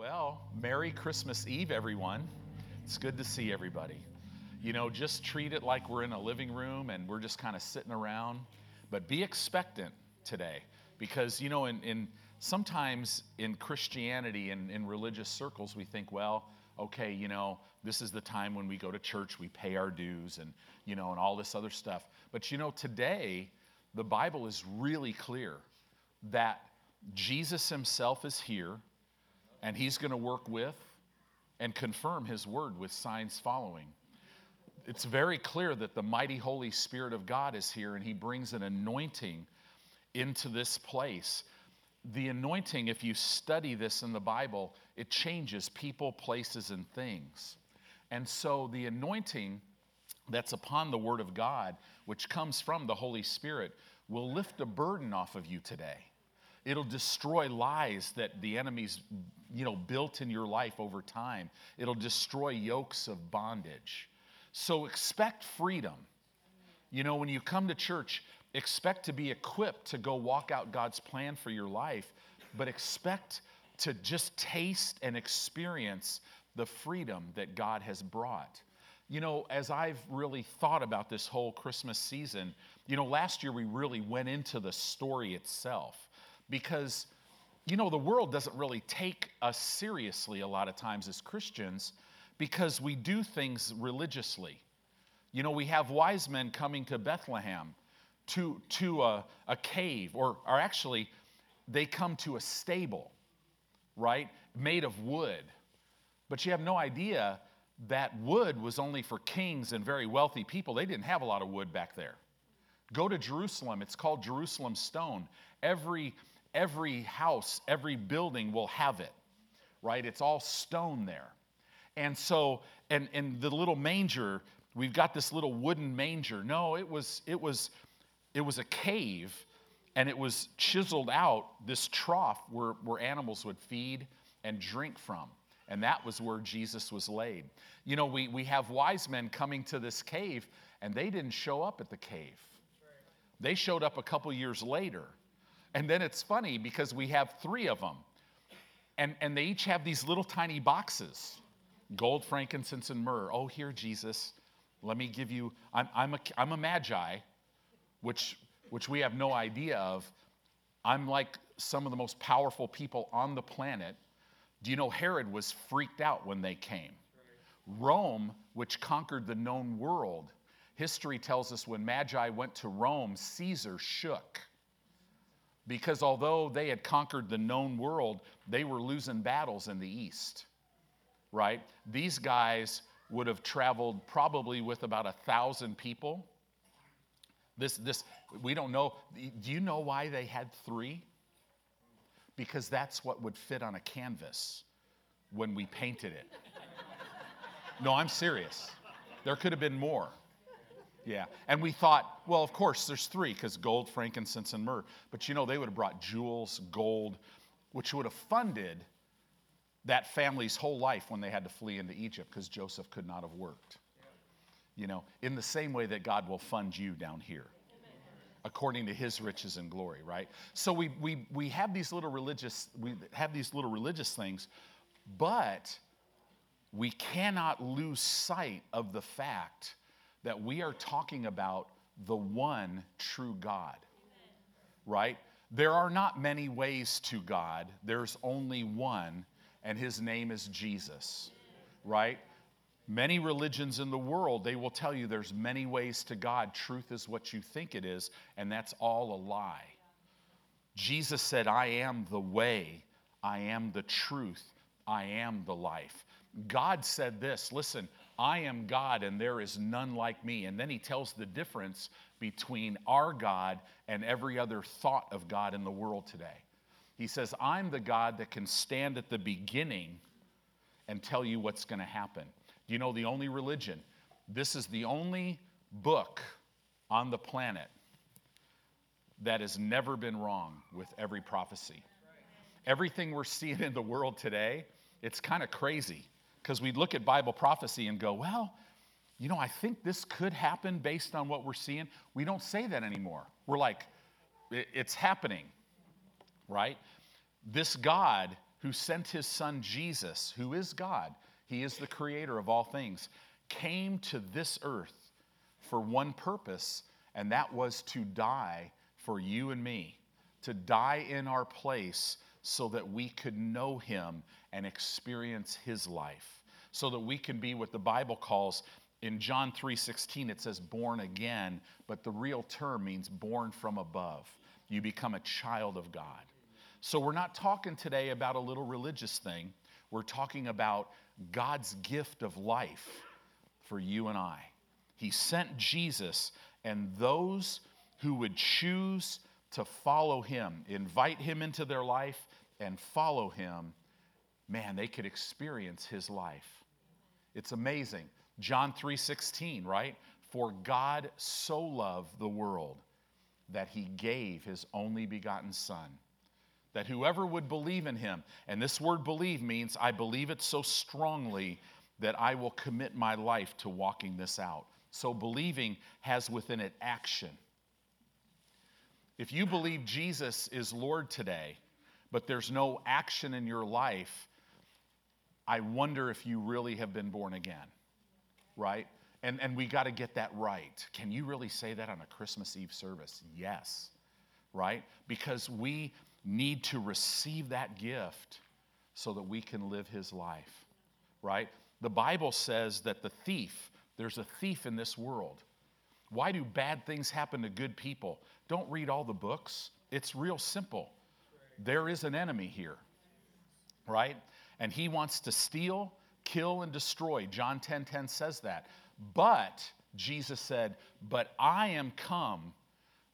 Well, Merry Christmas Eve, everyone. It's good to see everybody. You know, just treat it like we're in a living room and we're just kind of sitting around, but be expectant today because, you know, in, in sometimes in Christianity and in religious circles, we think, well, okay, you know, this is the time when we go to church, we pay our dues and, you know, and all this other stuff. But, you know, today, the Bible is really clear that Jesus himself is here and he's going to work with and confirm his word with signs following. It's very clear that the mighty Holy Spirit of God is here and he brings an anointing into this place. The anointing, if you study this in the Bible, it changes people, places, and things. And so the anointing that's upon the Word of God, which comes from the Holy Spirit, will lift a burden off of you today. It'll destroy lies that the enemy's you know, built in your life over time. It'll destroy yokes of bondage. So expect freedom. You know, when you come to church, expect to be equipped to go walk out God's plan for your life, but expect to just taste and experience the freedom that God has brought. You know, as I've really thought about this whole Christmas season, you know, last year we really went into the story itself because, you know, the world doesn't really take us seriously a lot of times as Christians because we do things religiously. You know, we have wise men coming to Bethlehem to, to a, a cave, or, or actually, they come to a stable, right? Made of wood. But you have no idea that wood was only for kings and very wealthy people. They didn't have a lot of wood back there. Go to Jerusalem, it's called Jerusalem stone. Every every house, every building will have it, right? It's all stone there. And so, and, and the little manger, we've got this little wooden manger. No, it was, it was, it was a cave and it was chiseled out this trough where, where animals would feed and drink from. And that was where Jesus was laid. You know, we, we have wise men coming to this cave, and they didn't show up at the cave. They showed up a couple years later. And then it's funny because we have three of them. And, and they each have these little tiny boxes gold, frankincense, and myrrh. Oh, here, Jesus, let me give you, I'm, I'm, a, I'm a magi, which, which we have no idea of. I'm like some of the most powerful people on the planet. Do you know Herod was freaked out when they came? Rome, which conquered the known world, history tells us when Magi went to Rome, Caesar shook because although they had conquered the known world, they were losing battles in the east, right? These guys would have traveled probably with about a thousand people. This, this, we don't know. Do you know why they had three? Because that's what would fit on a canvas when we painted it. No, I'm serious. There could have been more. Yeah. And we thought, well, of course, there's three because gold, frankincense, and myrrh. But you know, they would have brought jewels, gold, which would have funded that family's whole life when they had to flee into Egypt because Joseph could not have worked. You know, in the same way that God will fund you down here according to his riches and glory, right? So we, we, we have these little religious, we have these little religious things, but we cannot lose sight of the fact that we are talking about the one true God, right? There are not many ways to God, there's only one, and his name is Jesus, right? Many religions in the world, they will tell you there's many ways to God. Truth is what you think it is, and that's all a lie. Jesus said, I am the way, I am the truth, I am the life. God said this listen, I am God and there is none like me. And then he tells the difference between our God and every other thought of God in the world today. He says, I'm the God that can stand at the beginning and tell you what's going to happen. Do you know the only religion? This is the only book on the planet that has never been wrong with every prophecy. Everything we're seeing in the world today, it's kind of crazy because we look at Bible prophecy and go, well, you know, I think this could happen based on what we're seeing. We don't say that anymore. We're like, it's happening, right? This God who sent his son Jesus, who is God, he is the creator of all things, came to this earth for one purpose, and that was to die for you and me, to die in our place so that we could know him and experience his life, so that we can be what the Bible calls in John 3:16 it says born again, but the real term means born from above. You become a child of God. So we're not talking today about a little religious thing. We're talking about God's gift of life for you and I. He sent Jesus, and those who would choose to follow him, invite him into their life, and follow him, man, they could experience his life. It's amazing. John 3:16, right? For God so loved the world that he gave his only begotten son that whoever would believe in him, and this word believe means I believe it so strongly that I will commit my life to walking this out. So believing has within it action. If you believe Jesus is Lord today, but there's no action in your life, I wonder if you really have been born again, right? And, and we got to get that right. Can you really say that on a Christmas Eve service? Yes, right? Because we need to receive that gift so that we can live his life, right? The Bible says that the thief, there's a thief in this world. Why do bad things happen to good people? Don't read all the books. It's real simple. There is an enemy here, right? And he wants to steal, kill, and destroy. John 10 10 says that. But, Jesus said, But I am come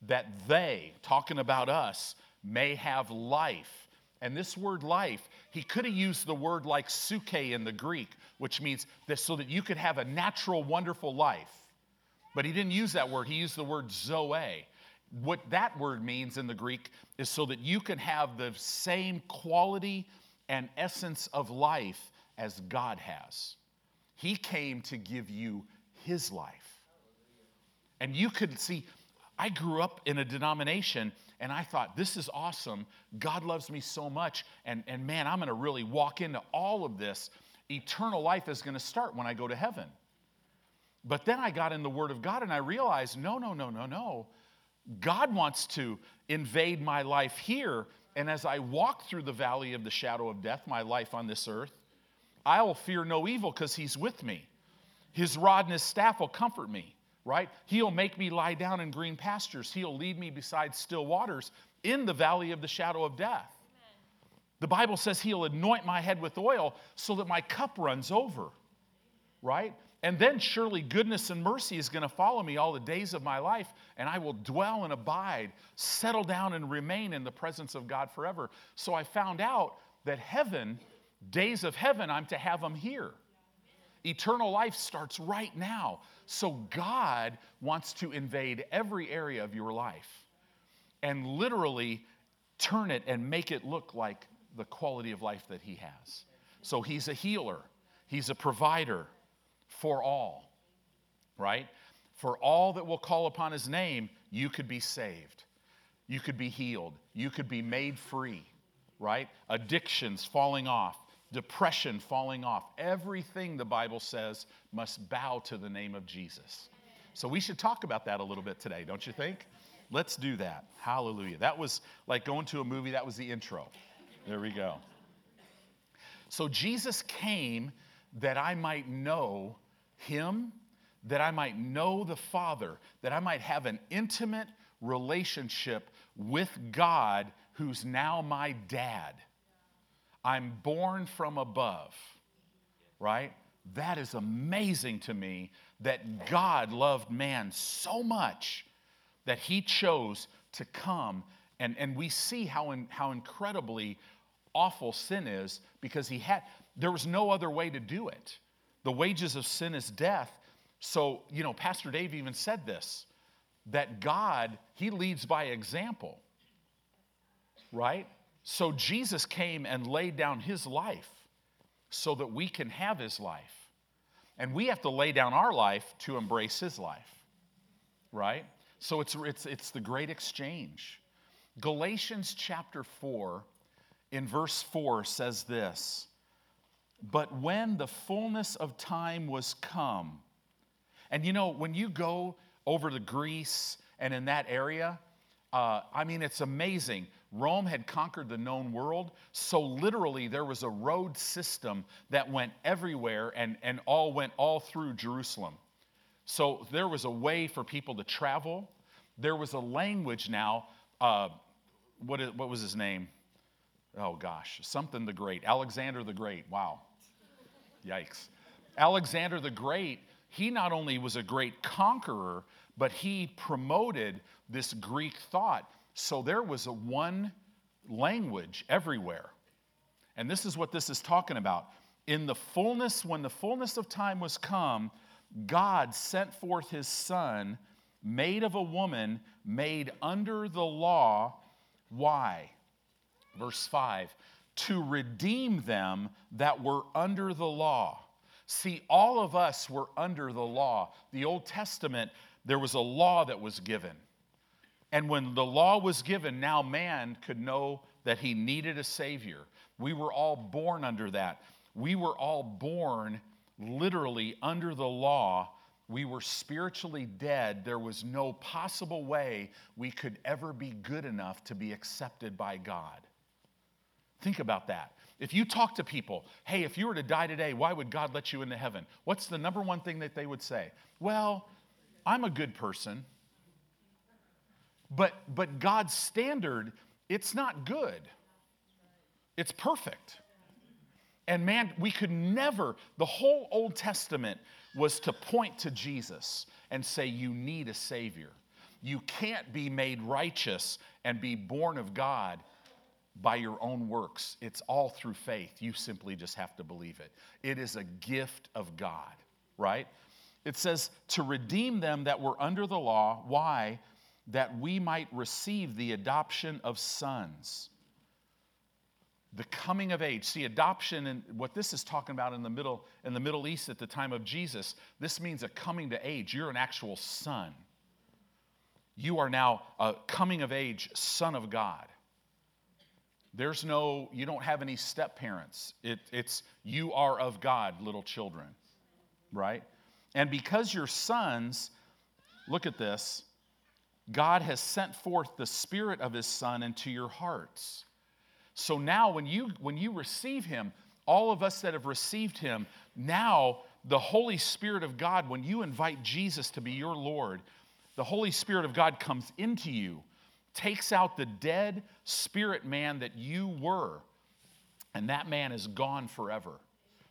that they, talking about us, may have life. And this word life, he could have used the word like suke in the Greek, which means this so that you could have a natural, wonderful life. But he didn't use that word, he used the word zoe. What that word means in the Greek is so that you can have the same quality and essence of life as God has. He came to give you his life. And you could see, I grew up in a denomination and I thought, this is awesome. God loves me so much. And, and man, I'm going to really walk into all of this. Eternal life is going to start when I go to heaven. But then I got in the Word of God and I realized no, no, no, no, no. God wants to invade my life here. And as I walk through the valley of the shadow of death, my life on this earth, I will fear no evil because He's with me. His rod and His staff will comfort me right? He'll make me lie down in green pastures. He'll lead me beside still waters in the valley of the shadow of death. The Bible says He'll anoint my head with oil so that my cup runs over, right? And then surely goodness and mercy is going to follow me all the days of my life, and I will dwell and abide, settle down and remain in the presence of God forever. So I found out that heaven, days of heaven, I'm to have them here. Eternal life starts right now. So God wants to invade every area of your life and literally turn it and make it look like the quality of life that He has. So He's a healer, He's a provider for all, right? For all that will call upon His name, you could be saved, you could be healed, you could be made free, right? Addictions falling off depression falling off. Everything the Bible says must bow to the name of Jesus. So we should talk about that a little bit today, don't you think? Let's do that. Hallelujah. That was like going to a movie, that was the intro. There we go. So Jesus came that I might know him, that I might know the Father, that I might have an intimate relationship with God who's now my dad. I'm born from above, right? That is amazing to me that God loved man so much that he chose to come. And, and we see how, in, how incredibly awful sin is because he had, there was no other way to do it. The wages of sin is death. So, you know, Pastor Dave even said this that God, he leads by example, right? So Jesus came and laid down his life so that we can have his life. And we have to lay down our life to embrace his life, right? So it's, it's, it's the great exchange. Galatians chapter 4 in verse 4 says this But when the fullness of time was come, and you know, when you go over to Greece and in that area, uh, I mean, it's amazing. Rome had conquered the known world, so literally there was a road system that went everywhere and, and all went all through Jerusalem. So there was a way for people to travel. There was a language now. Uh, what, what was his name? Oh gosh, something the Great. Alexander the Great. Wow. Yikes. Alexander the Great, he not only was a great conqueror, but he promoted this Greek thought. So there was a one language everywhere. And this is what this is talking about. In the fullness, when the fullness of time was come, God sent forth his son, made of a woman, made under the law. Why? Verse 5 to redeem them that were under the law. See, all of us were under the law. The Old Testament, there was a law that was given. And when the law was given, now man could know that he needed a Savior. We were all born under that. We were all born literally under the law. We were spiritually dead. There was no possible way we could ever be good enough to be accepted by God. Think about that. If you talk to people, hey, if you were to die today, why would God let you into heaven? What's the number one thing that they would say? Well, I'm a good person. But, but God's standard, it's not good, it's perfect. And man, we could never, the whole Old Testament was to point to Jesus and say, You need a Savior. You can't be made righteous and be born of God by your own works. It's all through faith. You simply just have to believe it. It is a gift of God, right? It says, To redeem them that were under the law. Why? That we might receive the adoption of sons the coming of age see adoption and what this is talking about in the middle in the middle east at the time of jesus this means a coming to age you're an actual son you are now a coming of age son of god there's no you don't have any step parents. It, it's you are of god little children right? And because you're sons look at this god has sent forth the spirit of his son into your hearts. So now when you when you receive him, all of us that have received him, now the Holy Spirit of God, when you invite Jesus to be your Lord, the Holy Spirit of God comes into you, takes out the dead spirit man that you were, and that man is gone forever.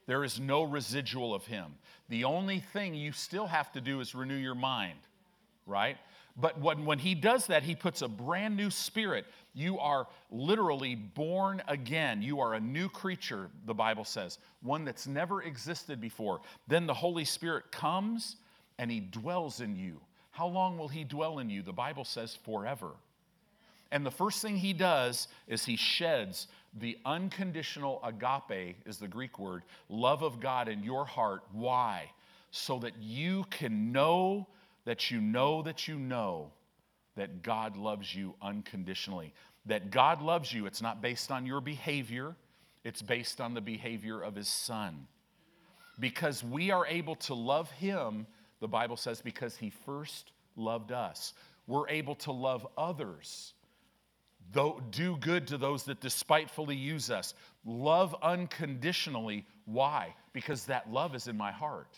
There is no residual of him. The only thing you still have to do is renew your mind, right? But when, when he does that, he puts a brand new spirit. You are literally born again. You are a new creature, the Bible says, one that's never existed before. Then the Holy Spirit comes and he dwells in you. How long will he dwell in you? The Bible says forever. And the first thing he does is he sheds the unconditional agape, is the Greek word, love of God in your heart. Why? So that you can know that you know that you know that God loves you unconditionally. That God loves you, it's not based on your behavior, it's based on the behavior of His Son. Because we are able to love Him, the Bible says, because He first loved us. We're able to love others. Do good to those that despitefully use us. Love unconditionally. Why? Because that love is in my heart.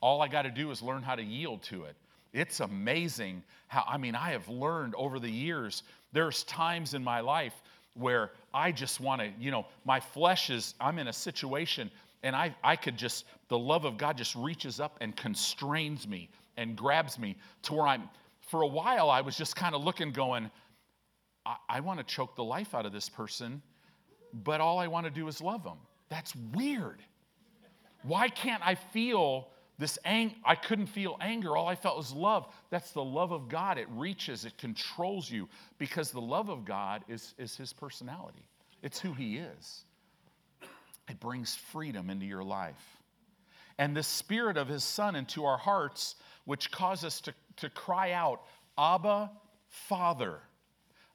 All I got to do is learn how to yield to it. It's amazing how, I mean, I have learned over the years, there's times in my life where I just want to, you know, my flesh is, I'm in a situation and I, I could just, the love of God just reaches up and constrains me and grabs me to where I'm, for a while, I was just kind of looking, going, I, I want to choke the life out of this person, but all I want to do is love them. That's weird. Why can't I feel this anger? I couldn't feel anger. All I felt was love. That's the love of God. It reaches, it controls you because the love of God is, is his personality, it's who he is. It brings freedom into your life. And the spirit of his son into our hearts, which cause us to, to cry out, Abba, Father,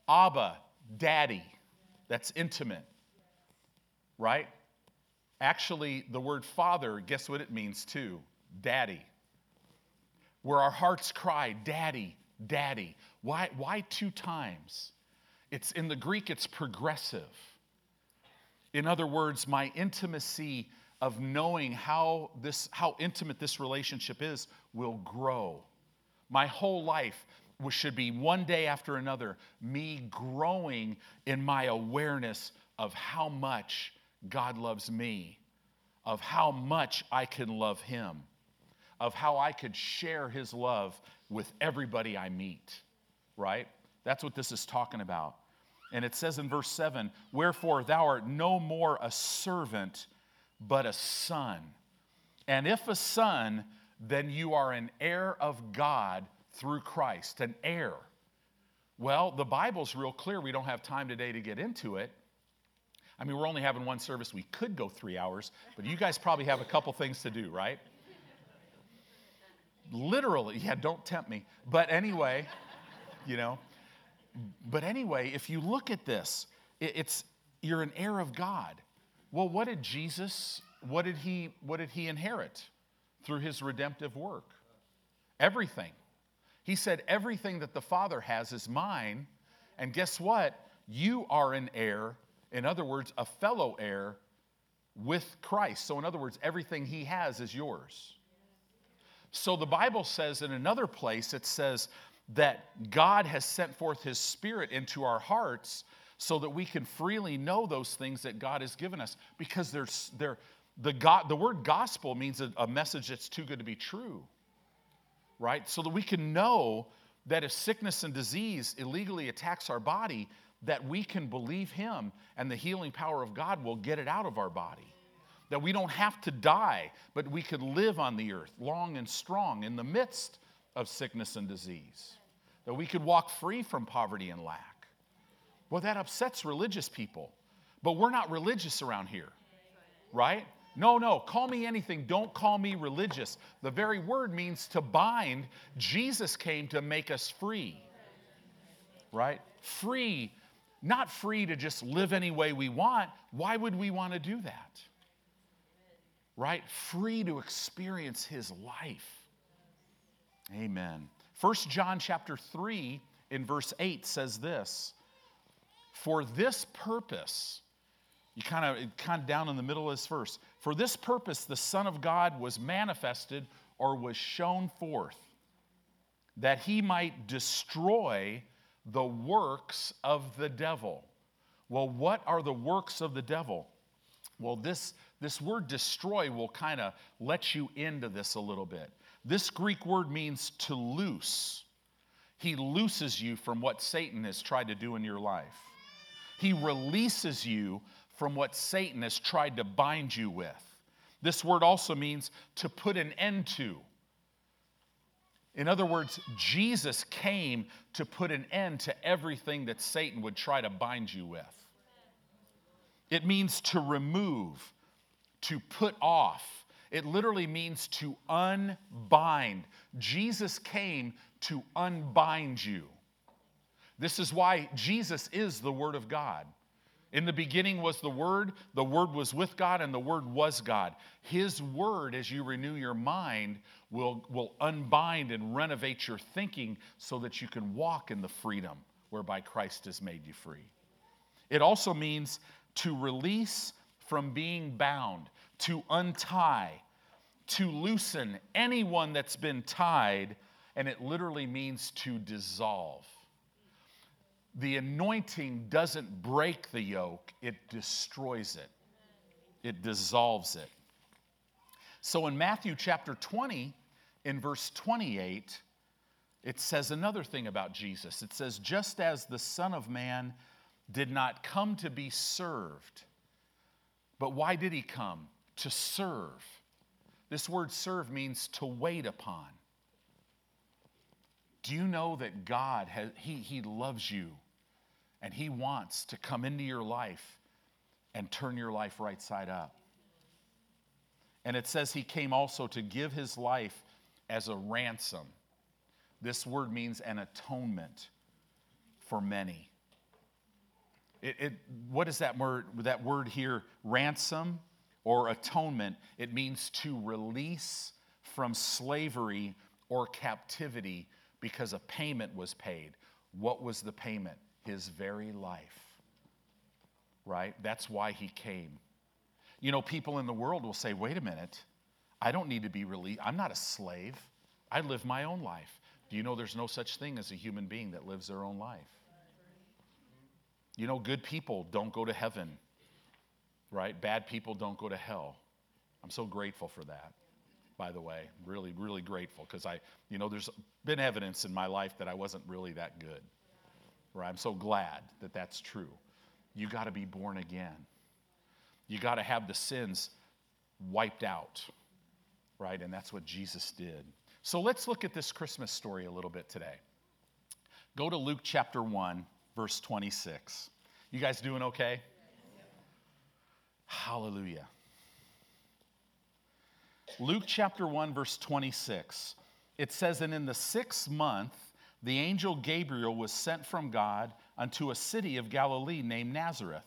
Abba, Daddy. That's intimate, right? Actually, the word father, guess what it means too? Daddy. Where our hearts cry, Daddy, Daddy. Why, why two times? It's in the Greek, it's progressive. In other words, my intimacy of knowing how this how intimate this relationship is will grow. My whole life should be one day after another me growing in my awareness of how much God loves me, of how much I can love him, of how I could share his love with everybody I meet, right? That's what this is talking about. And it says in verse 7 Wherefore thou art no more a servant, but a son. And if a son, then you are an heir of God through Christ, an heir. Well, the Bible's real clear. We don't have time today to get into it. I mean, we're only having one service. We could go three hours, but you guys probably have a couple things to do, right? Literally, yeah, don't tempt me. But anyway, you know, but anyway, if you look at this, it's you're an heir of God. Well, what did Jesus, what did he, what did he inherit through his redemptive work? Everything. He said, Everything that the Father has is mine. And guess what? You are an heir. In other words, a fellow heir with Christ. So, in other words, everything he has is yours. So, the Bible says in another place, it says that God has sent forth his Spirit into our hearts so that we can freely know those things that God has given us because there's, there, the, God, the word gospel means a, a message that's too good to be true right? So that we can know that if sickness and disease illegally attacks our body, that we can believe Him and the healing power of God will get it out of our body. That we don't have to die, but we can live on the earth long and strong in the midst of sickness and disease. That we could walk free from poverty and lack. Well, that upsets religious people, but we're not religious around here, right? No, no, call me anything. Don't call me religious. The very word means to bind. Jesus came to make us free, right? Free, not free to just live any way we want. Why would we want to do that? Right? Free to experience his life. Amen. First John chapter 3 in verse 8 says this For this purpose, you kind of kind of down in the middle of this verse. For this purpose the Son of God was manifested or was shown forth, that he might destroy the works of the devil. Well, what are the works of the devil? Well, this, this word destroy will kind of let you into this a little bit. This Greek word means to loose. He looses you from what Satan has tried to do in your life. He releases you from what Satan has tried to bind you with. This word also means to put an end to. In other words, Jesus came to put an end to everything that Satan would try to bind you with. It means to remove, to put off. It literally means to unbind. Jesus came to unbind you. This is why Jesus is the Word of God. In the beginning was the Word, the Word was with God, and the Word was God. His Word, as you renew your mind, will, will unbind and renovate your thinking so that you can walk in the freedom whereby Christ has made you free. It also means to release from being bound, to untie, to loosen anyone that's been tied, and it literally means to dissolve the anointing doesn't break the yoke, it destroys it, it dissolves it. So in Matthew chapter 20, in verse 28, it says another thing about Jesus. It says, just as the Son of Man did not come to be served, but why did he come? To serve. This word serve means to wait upon. Do you know that God, has, he, he loves you and He wants to come into your life and turn your life right side up. And it says He came also to give His life as a ransom. This word means an atonement for many. It, it, what is that word, that word here? Ransom or atonement. It means to release from slavery or captivity because a payment was paid. What was the payment? His very life. Right? That's why he came. You know, people in the world will say, wait a minute, I don't need to be released. I'm not a slave. I live my own life. Do you know there's no such thing as a human being that lives their own life? You know, good people don't go to heaven, right? Bad people don't go to hell. I'm so grateful for that, by the way. Really, really grateful because I, you know, there's been evidence in my life that I wasn't really that good, right? I'm so glad that that's true. You got to be born again. You got to have the sins wiped out, right? And that's what Jesus did. So let's look at this Christmas story a little bit today. Go to Luke chapter 1, verse 26. You guys doing okay? Hallelujah. Luke chapter 1, verse 26. It says, And in the sixth month, the angel Gabriel was sent from God unto a city of Galilee named Nazareth,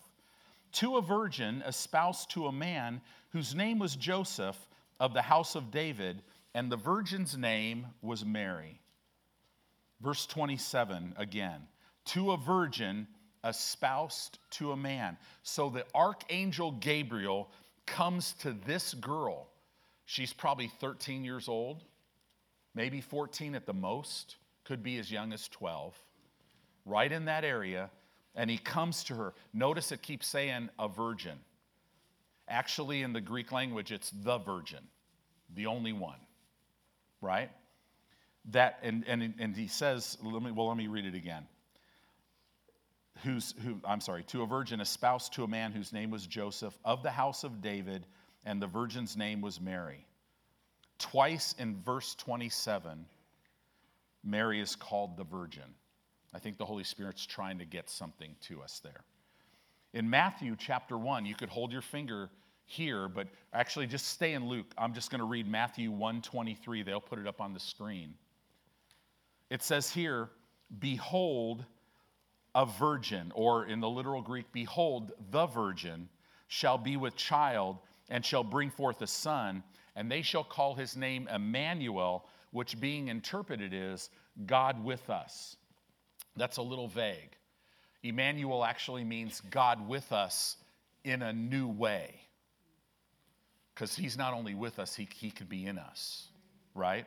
to a virgin espoused to a man whose name was Joseph of the house of David, and the virgin's name was Mary. Verse 27 again, to a virgin espoused to a man. So the archangel Gabriel comes to this girl. She's probably 13 years old, maybe 14 at the most, could be as young as 12, right in that area. And he comes to her. Notice it keeps saying a virgin. Actually, in the Greek language, it's the virgin, the only one, right? That, and, and, and he says, let me, well, let me read it again who's, who, I'm sorry, to a virgin espoused to a man whose name was Joseph of the house of David, and the virgin's name was Mary. Twice in verse 27, Mary is called the virgin. I think the Holy Spirit's trying to get something to us there. In Matthew chapter 1, you could hold your finger here, but actually just stay in Luke. I'm just going to read Matthew 1:23. They'll put it up on the screen. It says here, "Behold, a virgin, or in the literal Greek, behold, the virgin shall be with child and shall bring forth a son, and they shall call his name Emmanuel, which being interpreted is God with us. That's a little vague. Emmanuel actually means God with us in a new way. Because he's not only with us, he, he can be in us, right?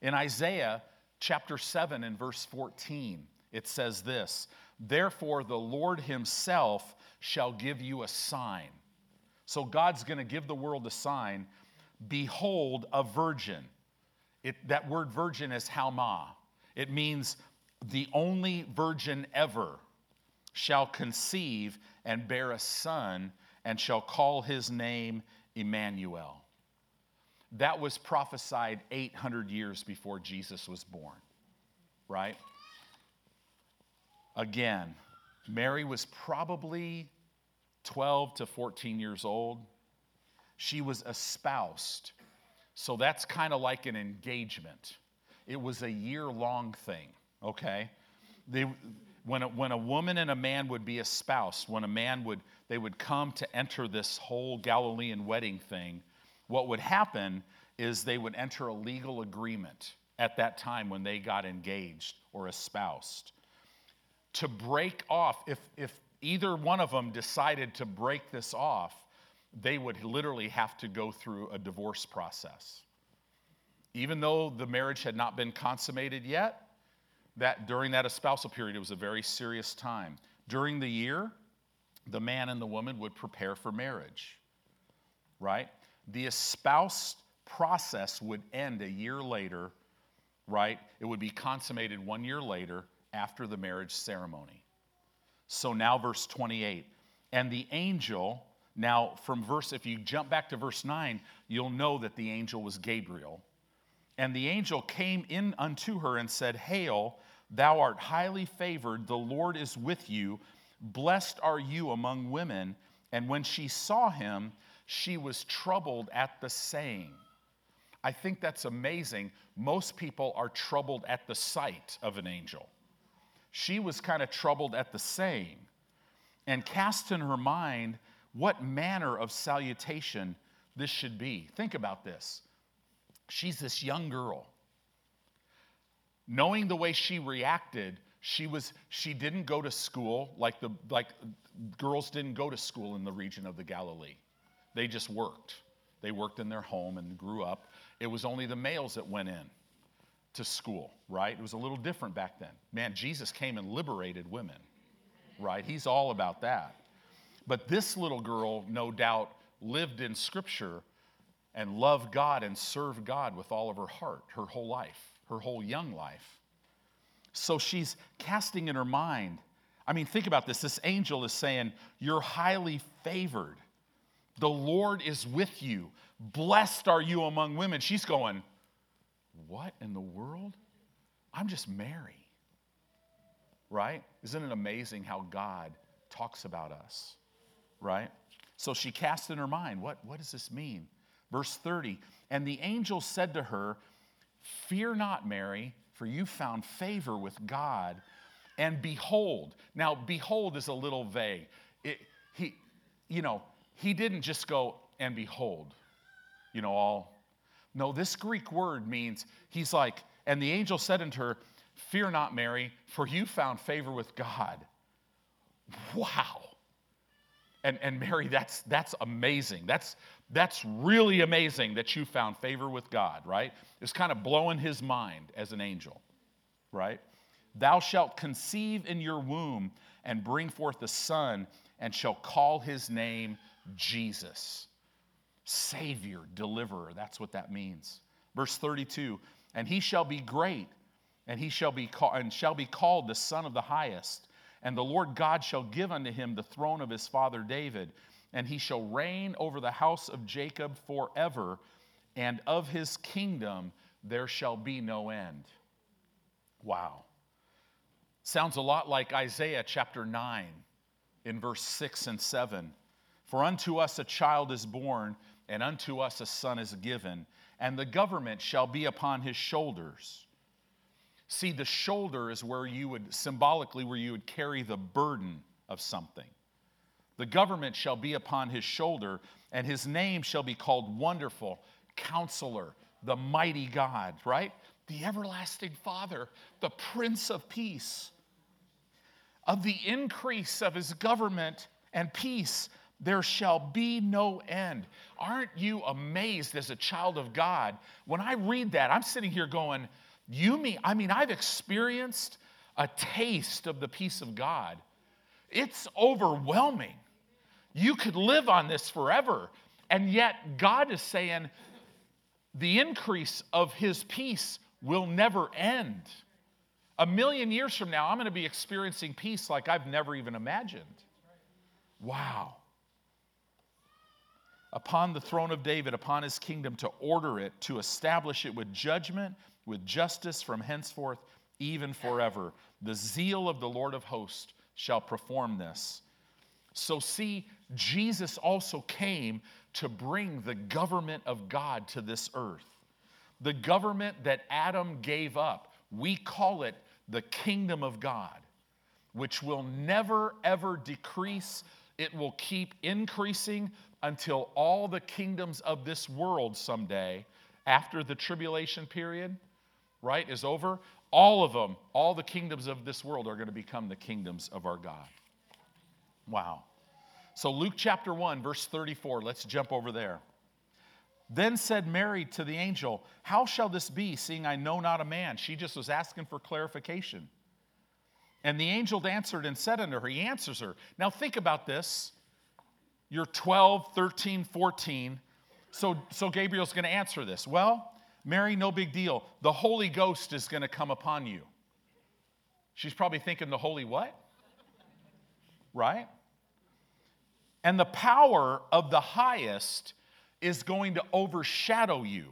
In Isaiah chapter 7 and verse 14, it says this Therefore, the Lord Himself shall give you a sign. So, God's going to give the world a sign Behold, a virgin. It, that word virgin is almah. It means the only virgin ever shall conceive and bear a son and shall call his name Emmanuel. That was prophesied 800 years before Jesus was born, right? Again, Mary was probably 12 to 14 years old. She was espoused. So that's kind of like an engagement. It was a year long thing, okay? They, when, a, when a woman and a man would be espoused, when a man would, they would come to enter this whole Galilean wedding thing, what would happen is they would enter a legal agreement at that time when they got engaged or espoused to break off, if, if either one of them decided to break this off, they would literally have to go through a divorce process. Even though the marriage had not been consummated yet, that during that espousal period, it was a very serious time. During the year, the man and the woman would prepare for marriage, right? The espoused process would end a year later, right? It would be consummated one year later, after the marriage ceremony. So now, verse 28. And the angel, now from verse, if you jump back to verse 9, you'll know that the angel was Gabriel. And the angel came in unto her and said, Hail, thou art highly favored, the Lord is with you. Blessed are you among women. And when she saw him, she was troubled at the saying. I think that's amazing. Most people are troubled at the sight of an angel. She was kind of troubled at the saying. and cast in her mind what manner of salutation this should be. Think about this. She's this young girl. Knowing the way she reacted, she was she didn't go to school like the like girls didn't go to school in the region of the Galilee. They just worked. They worked in their home and grew up. It was only the males that went in to school, right? It was a little different back then. Man, Jesus came and liberated women, right? He's all about that. But this little girl, no doubt, lived in Scripture and loved God and served God with all of her heart, her whole life, her whole young life. So she's casting in her mind. I mean, think about this. This angel is saying, You're highly favored. The Lord is with you. Blessed are you among women. She's going, What in the world? I'm just Mary. Right? Isn't it amazing how God talks about us? Right? So she cast in her mind, What, what does this mean? Verse 30 And the angel said to her, Fear not, Mary, for you found favor with God. And behold, now behold is a little vague. It, he, you know, he didn't just go and behold, you know, all. No, this Greek word means he's like, and the angel said unto her, Fear not, Mary, for you found favor with God. Wow. And, and Mary, that's, that's amazing. That's, that's really amazing that you found favor with God, right? It's kind of blowing his mind as an angel, right? Thou shalt conceive in your womb and bring forth a son, and shall call his name Jesus. Savior, deliverer, that's what that means. Verse 32 And he shall be great, and he shall be, call, and shall be called the Son of the Highest. And the Lord God shall give unto him the throne of his father David and he shall reign over the house of Jacob forever, and of his kingdom there shall be no end. Wow. Sounds a lot like Isaiah chapter 9 in verse 6 and 7. For unto us a child is born, and unto us a son is given, and the government shall be upon his shoulders. See, the shoulder is where you would, symbolically, where you would carry the burden of something. The government shall be upon his shoulder, and his name shall be called Wonderful, Counselor, the Mighty God, right? The Everlasting Father, the Prince of Peace. Of the increase of his government and peace, there shall be no end. Aren't you amazed as a child of God? When I read that, I'm sitting here going, You mean, I mean, I've experienced a taste of the peace of God. It's overwhelming. You could live on this forever. And yet, God is saying the increase of His peace will never end. A million years from now, I'm going to be experiencing peace like I've never even imagined. Wow. Upon the throne of David, upon his kingdom, to order it, to establish it with judgment, with justice from henceforth, even forever. The zeal of the Lord of hosts shall perform this. So, see, Jesus also came to bring the government of God to this earth. The government that Adam gave up, we call it the kingdom of God, which will never ever decrease. It will keep increasing until all the kingdoms of this world someday, after the tribulation period, right, is over, all of them, all the kingdoms of this world are going to become the kingdoms of our God. Wow. So, Luke chapter 1, verse 34, let's jump over there. Then said Mary to the angel, How shall this be, seeing I know not a man? She just was asking for clarification. And the angel answered and said unto her, He answers her. Now, think about this. You're 12, 13, 14. So, so Gabriel's going to answer this. Well, Mary, no big deal. The Holy Ghost is going to come upon you. She's probably thinking, The Holy what? Right? And the power of the highest is going to overshadow you.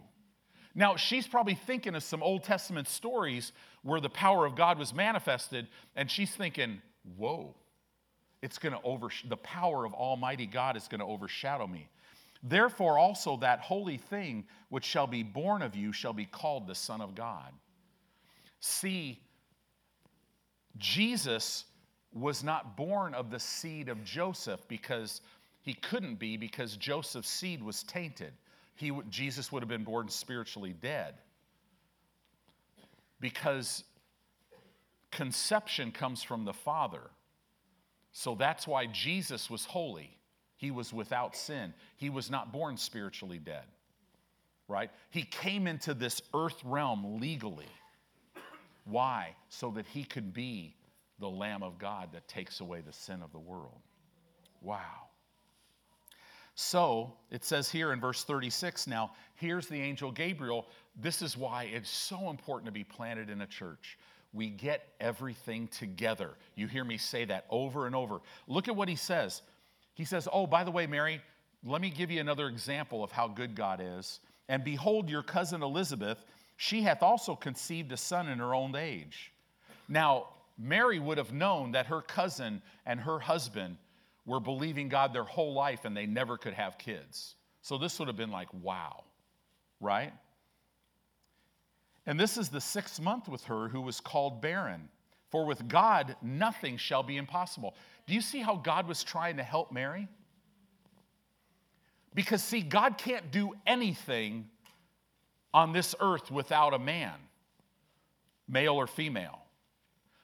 Now, she's probably thinking of some Old Testament stories where the power of God was manifested, and she's thinking, whoa, it's going to over, the power of Almighty God is going to overshadow me. Therefore, also that holy thing which shall be born of you shall be called the Son of God. See, Jesus was not born of the seed of Joseph because he couldn't be because Joseph's seed was tainted. He, Jesus would have been born spiritually dead. Because conception comes from the Father. So that's why Jesus was holy. He was without sin. He was not born spiritually dead, right? He came into this earth realm legally. Why? So that he could be the Lamb of God that takes away the sin of the world. Wow. So it says here in verse 36 now, here's the angel Gabriel. This is why it's so important to be planted in a church. We get everything together. You hear me say that over and over. Look at what he says. He says, Oh, by the way, Mary, let me give you another example of how good God is. And behold, your cousin Elizabeth, she hath also conceived a son in her old age. Now, Mary would have known that her cousin and her husband were believing God their whole life and they never could have kids. So this would have been like, wow, right? And this is the sixth month with her who was called barren. For with God, nothing shall be impossible. Do you see how God was trying to help Mary? Because, see, God can't do anything on this earth without a man, male or female.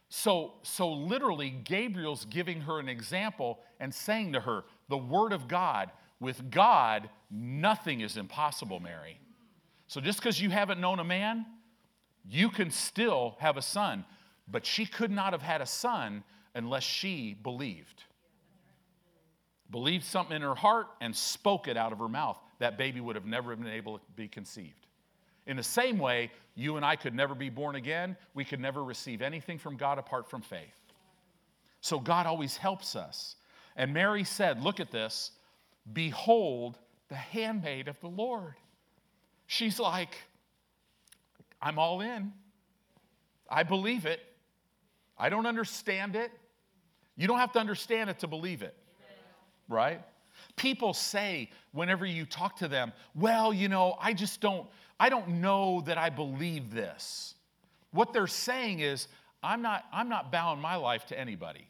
So, so literally, Gabriel's giving her an example and saying to her, The Word of God, with God, nothing is impossible, Mary. So just because you haven't known a man, you can still have a son. But she could not have had a son unless she believed. Believed something in her heart and spoke it out of her mouth. That baby would have never been able to be conceived. In the same way, you and I could never be born again. We could never receive anything from God apart from faith. So God always helps us. And Mary said, Look at this. Behold, the handmaid of the Lord. She's like, I'm all in. I believe it. I don't understand it. You don't have to understand it to believe it, right? People say whenever you talk to them, well, you know, I just don't, I don't know that I believe this. What they're saying is, I'm not, I'm not bowing my life to anybody.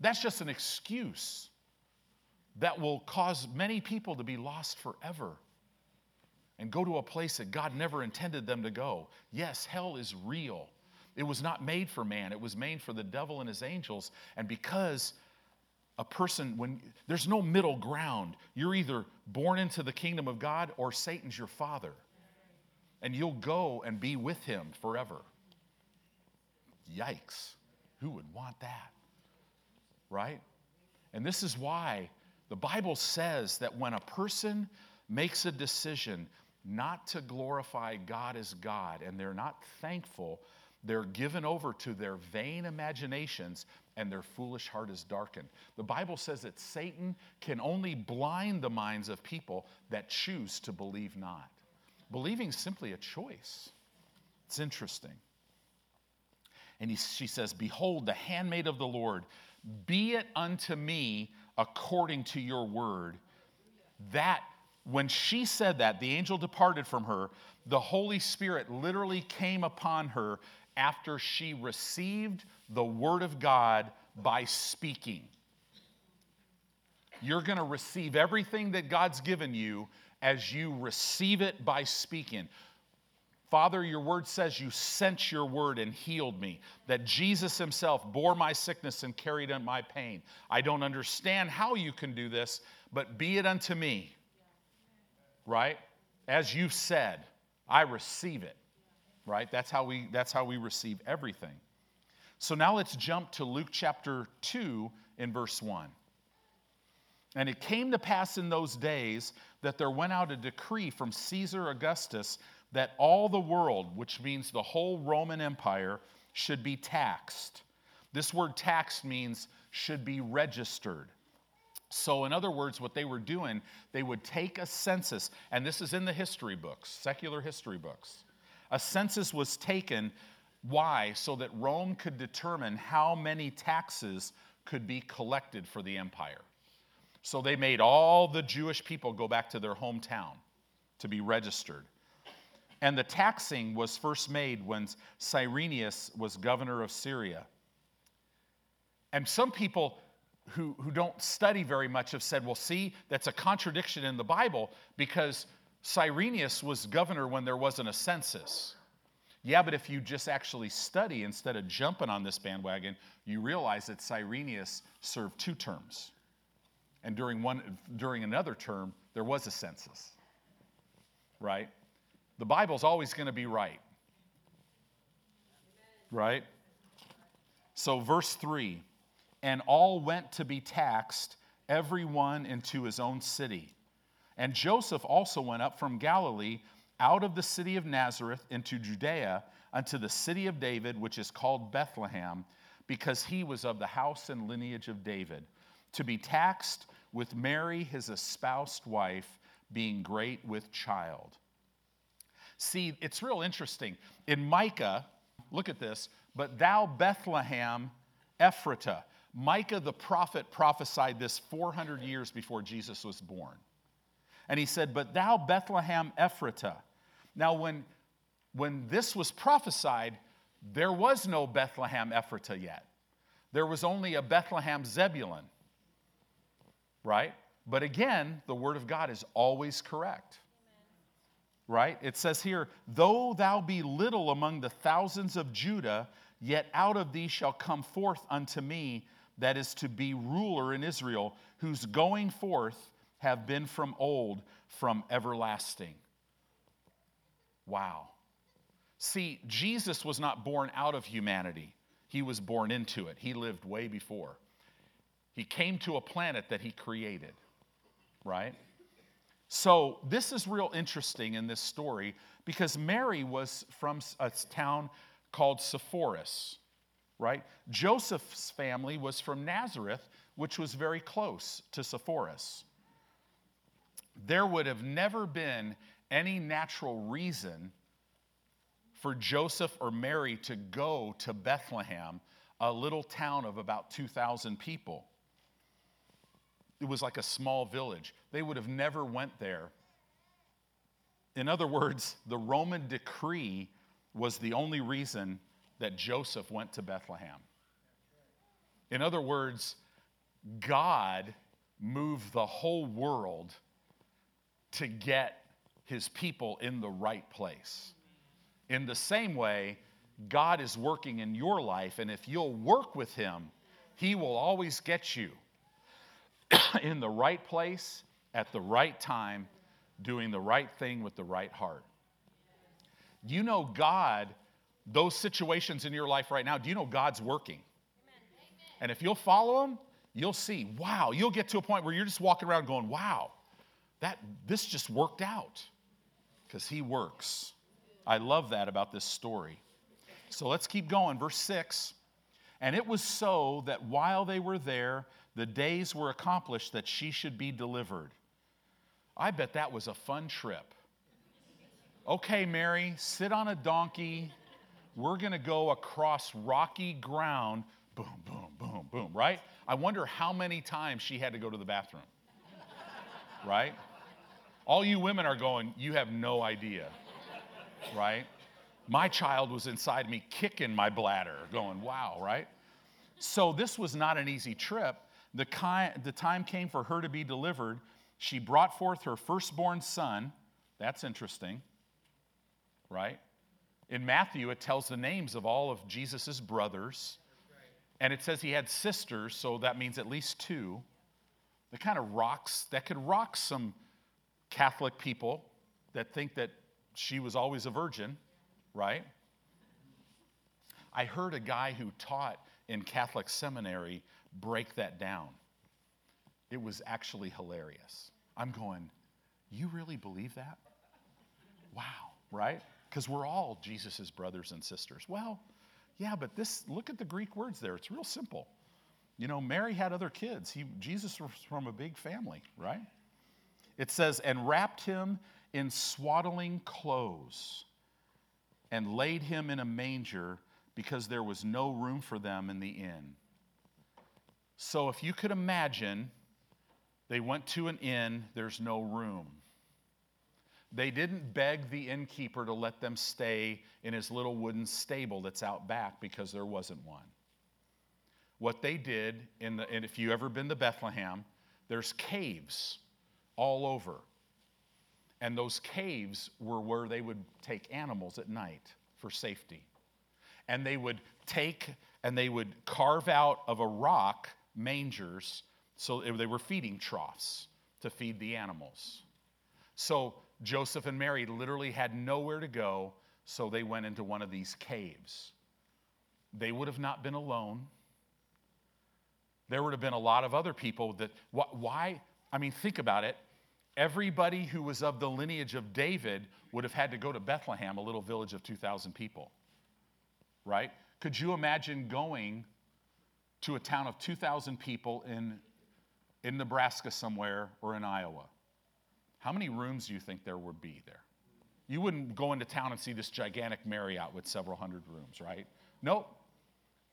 That's just an excuse that will cause many people to be lost forever and go to a place that God never intended them to go. Yes, hell is real. It was not made for man, it was made for the devil and his angels. And because a person, when there's no middle ground, you're either born into the kingdom of God or Satan's your father and you'll go and be with him forever. Yikes. Who would want that? Right? And this is why the Bible says that when a person makes a decision not to glorify God as God and they're not thankful, they're given over to their vain imaginations and their foolish heart is darkened. The Bible says that Satan can only blind the minds of people that choose to believe not. Believing is simply a choice. It's interesting. And he, she says, Behold, the handmaid of the Lord, be it unto me according to your word. That, when she said that, the angel departed from her. The Holy Spirit literally came upon her after she received the word of God by speaking. You're going to receive everything that God's given you as you receive it by speaking. Father, your word says you sent your word and healed me, that Jesus himself bore my sickness and carried my pain. I don't understand how you can do this, but be it unto me. Right? As you've said, I receive it. Right? That's how we that's how we receive everything. So now let's jump to Luke chapter 2 in verse 1. And it came to pass in those days that there went out a decree from Caesar Augustus that all the world, which means the whole Roman Empire, should be taxed. This word taxed means should be registered. So, in other words, what they were doing, they would take a census, and this is in the history books, secular history books. A census was taken. Why? So that Rome could determine how many taxes could be collected for the empire. So they made all the Jewish people go back to their hometown to be registered. And the taxing was first made when Cyrenius was governor of Syria. And some people who, who don't study very much have said, well, see, that's a contradiction in the Bible because Cyrenius was governor when there wasn't a census. Yeah, but if you just actually study instead of jumping on this bandwagon, you realize that Cyrenius served two terms. And during, one, during another term, there was a census. Right? The Bible's always going to be right. Right? So, verse 3 and all went to be taxed, every one into his own city. And Joseph also went up from Galilee out of the city of Nazareth into Judea unto the city of David, which is called Bethlehem, because he was of the house and lineage of David, to be taxed with Mary, his espoused wife, being great with child. See, it's real interesting. In Micah, look at this, but thou Bethlehem Ephratah. Micah the prophet prophesied this 400 years before Jesus was born. And he said, But thou Bethlehem Ephratah. Now, when, when this was prophesied, there was no Bethlehem Ephratah yet. There was only a Bethlehem Zebulun, right? But again, the word of God is always correct. Right? It says here, though thou be little among the thousands of Judah, yet out of thee shall come forth unto me that is to be ruler in Israel, whose going forth have been from old, from everlasting. Wow. See, Jesus was not born out of humanity, he was born into it. He lived way before. He came to a planet that he created, right? So, this is real interesting in this story because Mary was from a town called Sepphoris, right? Joseph's family was from Nazareth, which was very close to Sepphoris. There would have never been any natural reason for Joseph or Mary to go to Bethlehem, a little town of about 2,000 people. It was like a small village. They would have never went there. In other words, the Roman decree was the only reason that Joseph went to Bethlehem. In other words, God moved the whole world to get his people in the right place. In the same way, God is working in your life, and if you'll work with him, he will always get you in the right place at the right time, doing the right thing with the right heart. You know, God those situations in your life right now, do you know God's working? And if you'll follow Him, you'll see, wow, you'll get to a point where you're just walking around going, wow, that, this just worked out because He works. I love that about this story. So let's keep going. Verse 6 And it was so that while they were there, the days were accomplished that she should be delivered. I bet that was a fun trip. Okay, Mary, sit on a donkey we're going to go across rocky ground, boom, boom, boom, boom, right? I wonder how many times she had to go to the bathroom, right? All you women are going, you have no idea, right? My child was inside me kicking my bladder, going, wow, right? So this was not an easy trip. The, ki- the time came for her to be delivered. She brought forth her firstborn son. That's interesting, right? In Matthew, it tells the names of all of Jesus' brothers. And it says he had sisters, so that means at least two. That kind of rocks, that could rock some Catholic people that think that she was always a virgin, right? I heard a guy who taught in Catholic seminary break that down. It was actually hilarious. I'm going, you really believe that? Wow, right? because we're all Jesus' brothers and sisters. Well, yeah, but this, look at the Greek words there. It's real simple. You know, Mary had other kids. He, Jesus was from a big family, right? It says, and wrapped him in swaddling clothes and laid him in a manger because there was no room for them in the inn. So if you could imagine, they went to an inn, there's no room. They didn't beg the innkeeper to let them stay in his little wooden stable that's out back because there wasn't one. what they did in the, and if you've ever been to Bethlehem, there's caves all over. And those caves were where they would take animals at night for safety. And they would take and they would carve out of a rock mangers so they were feeding troughs to feed the animals. So Joseph and Mary literally had nowhere to go, so they went into one of these caves. They would have not been alone. There would have been a lot of other people that, why? I mean, think about it. Everybody who was of the lineage of David would have had to go to Bethlehem, a little village of 2,000 people, right? Could you imagine going to a town of 2,000 people in, in Nebraska somewhere or in Iowa? How many rooms do you think there would be there? You wouldn't go into town and see this gigantic Marriott with several hundred rooms, right? Nope.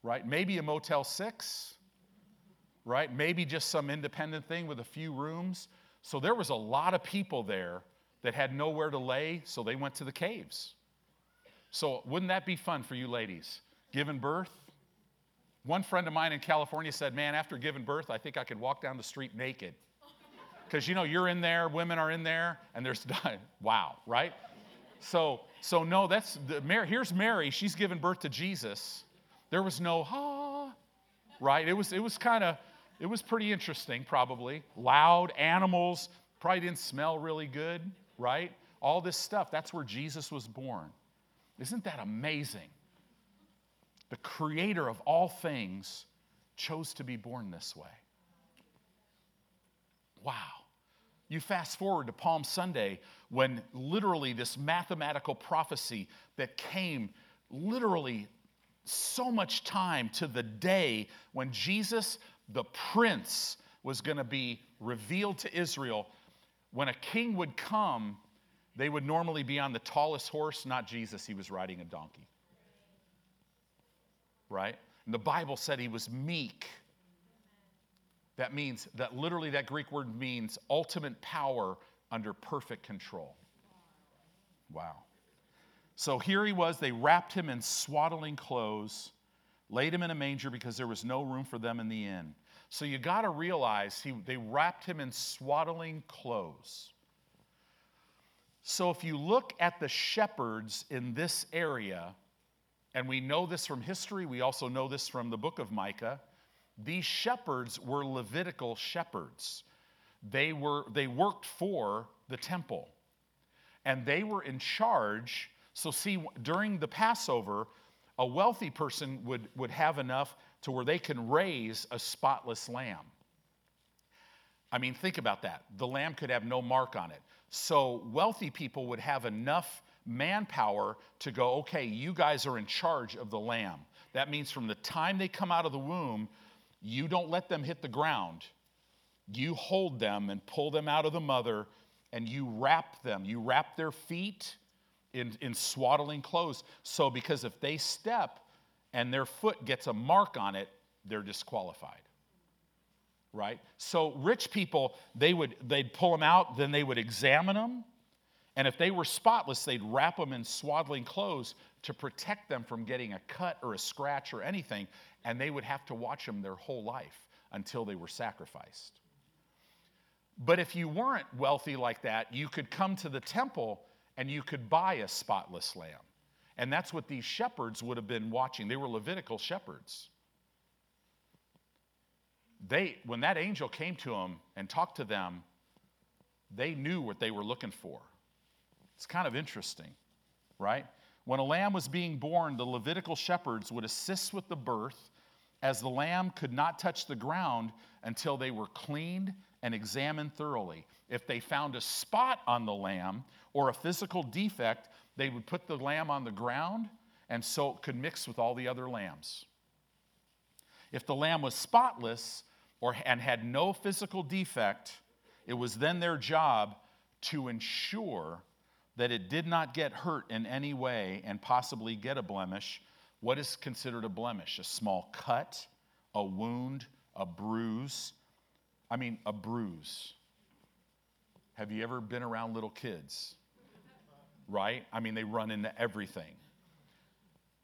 Right? Maybe a Motel 6, right? Maybe just some independent thing with a few rooms. So there was a lot of people there that had nowhere to lay, so they went to the caves. So wouldn't that be fun for you ladies? Giving birth? One friend of mine in California said, Man, after giving birth, I think I could walk down the street naked. Because you know, you're in there, women are in there, and there's, wow, right? So, so no, that's, the, Mary, here's Mary, she's given birth to Jesus. There was no, ha, right? It was, it was kind of, it was pretty interesting, probably. Loud, animals, probably didn't smell really good, right? All this stuff. That's where Jesus was born. Isn't that amazing? The creator of all things chose to be born this way. Wow. You fast forward to Palm Sunday when literally this mathematical prophecy that came literally so much time to the day when Jesus the prince was going to be revealed to Israel. When a king would come, they would normally be on the tallest horse, not Jesus, he was riding a donkey. Right? And the Bible said he was meek. That means that literally that Greek word means ultimate power under perfect control. Wow. So here he was. They wrapped him in swaddling clothes laid him in a manger because there was no room for them in the inn. So you got to realize he, they wrapped him in swaddling clothes. So if you look at the shepherds in this area, and we know this from history, we also know this from the book of Micah, these shepherds were Levitical shepherds. They, were, they worked for the temple, and they were in charge. So, see, during the Passover, a wealthy person would, would have enough to where they can raise a spotless lamb. I mean, think about that. The lamb could have no mark on it. So, wealthy people would have enough manpower to go, okay, you guys are in charge of the lamb. That means from the time they come out of the womb, you don't let them hit the ground. You hold them and pull them out of the mother and you wrap them. You wrap their feet in, in swaddling clothes. So, because if they step and their foot gets a mark on it, they're disqualified. Right? So, rich people, they would, they'd pull them out, then they would examine them. And if they were spotless, they'd wrap them in swaddling clothes to protect them from getting a cut or a scratch or anything. And they would have to watch them their whole life until they were sacrificed. But if you weren't wealthy like that, you could come to the temple and you could buy a spotless lamb. And that's what these shepherds would have been watching. They were Levitical shepherds. They, when that angel came to them and talked to them, they knew what they were looking for. It's kind of interesting, right? When a lamb was being born, the Levitical shepherds would assist with the birth, as the lamb could not touch the ground until they were cleaned and examined thoroughly. If they found a spot on the lamb or a physical defect, they would put the lamb on the ground and so it could mix with all the other lambs. If the lamb was spotless or, and had no physical defect, it was then their job to ensure that it did not get hurt in any way and possibly get a blemish. What is considered a blemish? A small cut, a wound, a bruise. I mean, a bruise. Have you ever been around little kids? Right? I mean, they run into everything.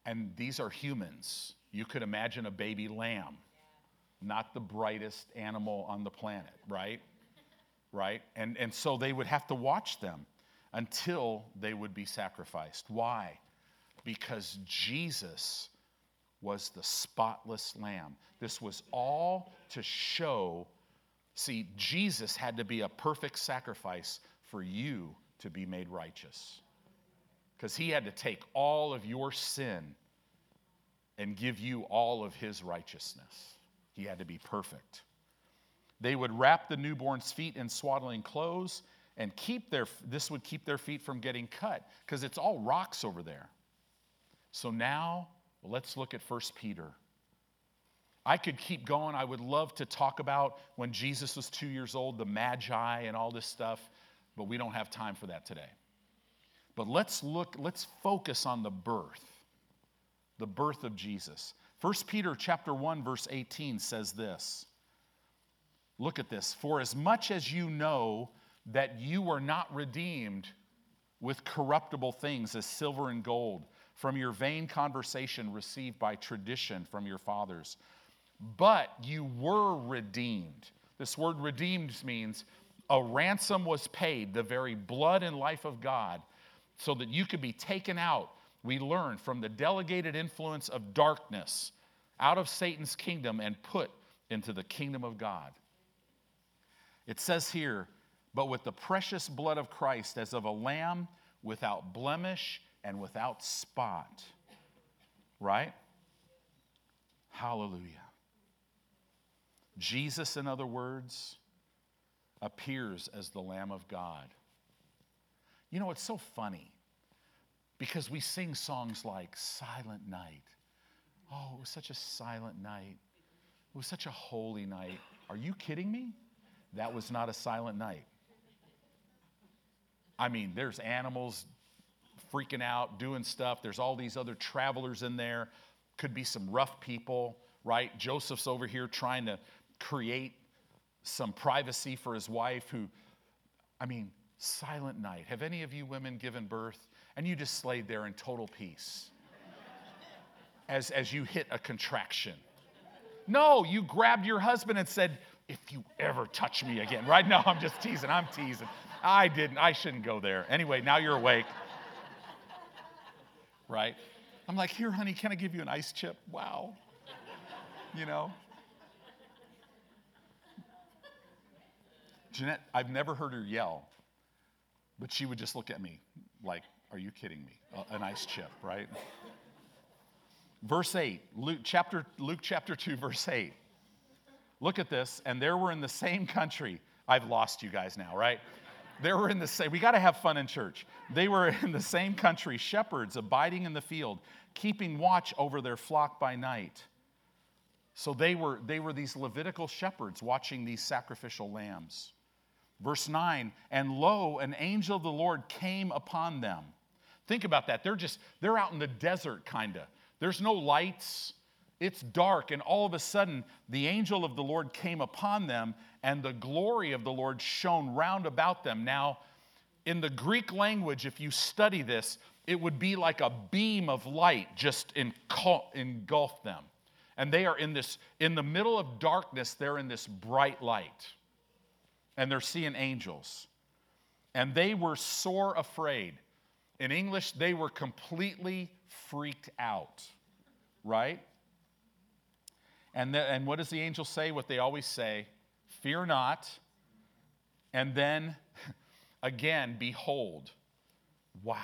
And these are humans. You could imagine a baby lamb, not the brightest animal on the planet, right? Right? And, and so they would have to watch them until they would be sacrificed. Why? Because Jesus was the spotless lamb. This was all to show. See, Jesus had to be a perfect sacrifice for you to be made righteous. Because he had to take all of your sin and give you all of his righteousness. He had to be perfect. They would wrap the newborn's feet in swaddling clothes and keep their this would keep their feet from getting cut because it's all rocks over there. So now let's look at 1 Peter. I could keep going. I would love to talk about when Jesus was 2 years old, the magi and all this stuff, but we don't have time for that today. But let's look let's focus on the birth. The birth of Jesus. 1 Peter chapter 1 verse 18 says this. Look at this. For as much as you know that you were not redeemed with corruptible things as silver and gold from your vain conversation received by tradition from your fathers, but you were redeemed. This word redeemed means a ransom was paid, the very blood and life of God, so that you could be taken out. We learn from the delegated influence of darkness out of Satan's kingdom and put into the kingdom of God. It says here, but with the precious blood of Christ as of a lamb without blemish and without spot. Right? Hallelujah. Jesus, in other words, appears as the Lamb of God. You know, it's so funny because we sing songs like Silent Night. Oh, it was such a silent night. It was such a holy night. Are you kidding me? That was not a silent night. I mean, there's animals freaking out, doing stuff. There's all these other travelers in there. Could be some rough people, right? Joseph's over here trying to create some privacy for his wife, who, I mean, silent night. Have any of you women given birth and you just laid there in total peace as, as you hit a contraction? No, you grabbed your husband and said, If you ever touch me again, right? now, I'm just teasing. I'm teasing. I didn't. I shouldn't go there. Anyway, now you're awake. Right? I'm like, here, honey, can I give you an ice chip? Wow. You know? Jeanette, I've never heard her yell, but she would just look at me like, are you kidding me? Uh, an ice chip, right? Verse 8, Luke chapter, Luke chapter 2, verse 8. Look at this, and there were in the same country. I've lost you guys now, right? They were in the same, we got to have fun in church. They were in the same country, shepherds abiding in the field, keeping watch over their flock by night. So they were, they were these Levitical shepherds watching these sacrificial lambs. Verse 9, and lo, an angel of the Lord came upon them. Think about that. They're just, they're out in the desert, kind of. There's no lights, it's dark, and all of a sudden, the angel of the Lord came upon them, and the glory of the Lord shone round about them. Now, in the Greek language, if you study this, it would be like a beam of light just engulfed them. And they are in this, in the middle of darkness, they're in this bright light. And they're seeing angels. And they were sore afraid. In English, they were completely freaked out, right? And, the, and what does the angel say? What they always say Fear not. And then again, behold. Wow,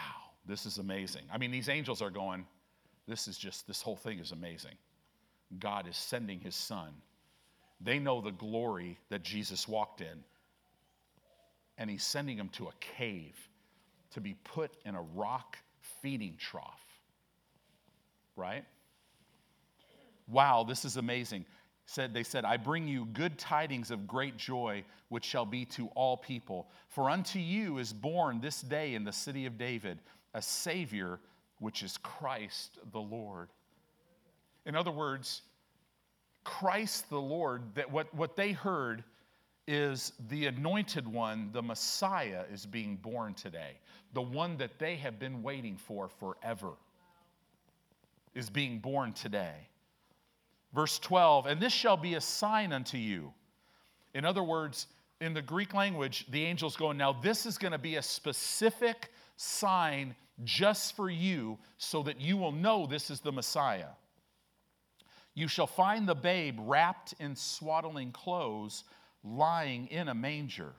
this is amazing. I mean, these angels are going, this is just, this whole thing is amazing. God is sending his son. They know the glory that Jesus walked in. And he's sending them to a cave to be put in a rock feeding trough. Right? Wow, this is amazing. Said, they said, I bring you good tidings of great joy, which shall be to all people. For unto you is born this day in the city of David a Savior, which is Christ the Lord. In other words, Christ the Lord, that what, what they heard is the anointed one, the Messiah, is being born today. The one that they have been waiting for forever is being born today. Verse 12, and this shall be a sign unto you. In other words, in the Greek language, the angel's going, now this is going to be a specific sign just for you so that you will know this is the Messiah. You shall find the babe wrapped in swaddling clothes, lying in a manger.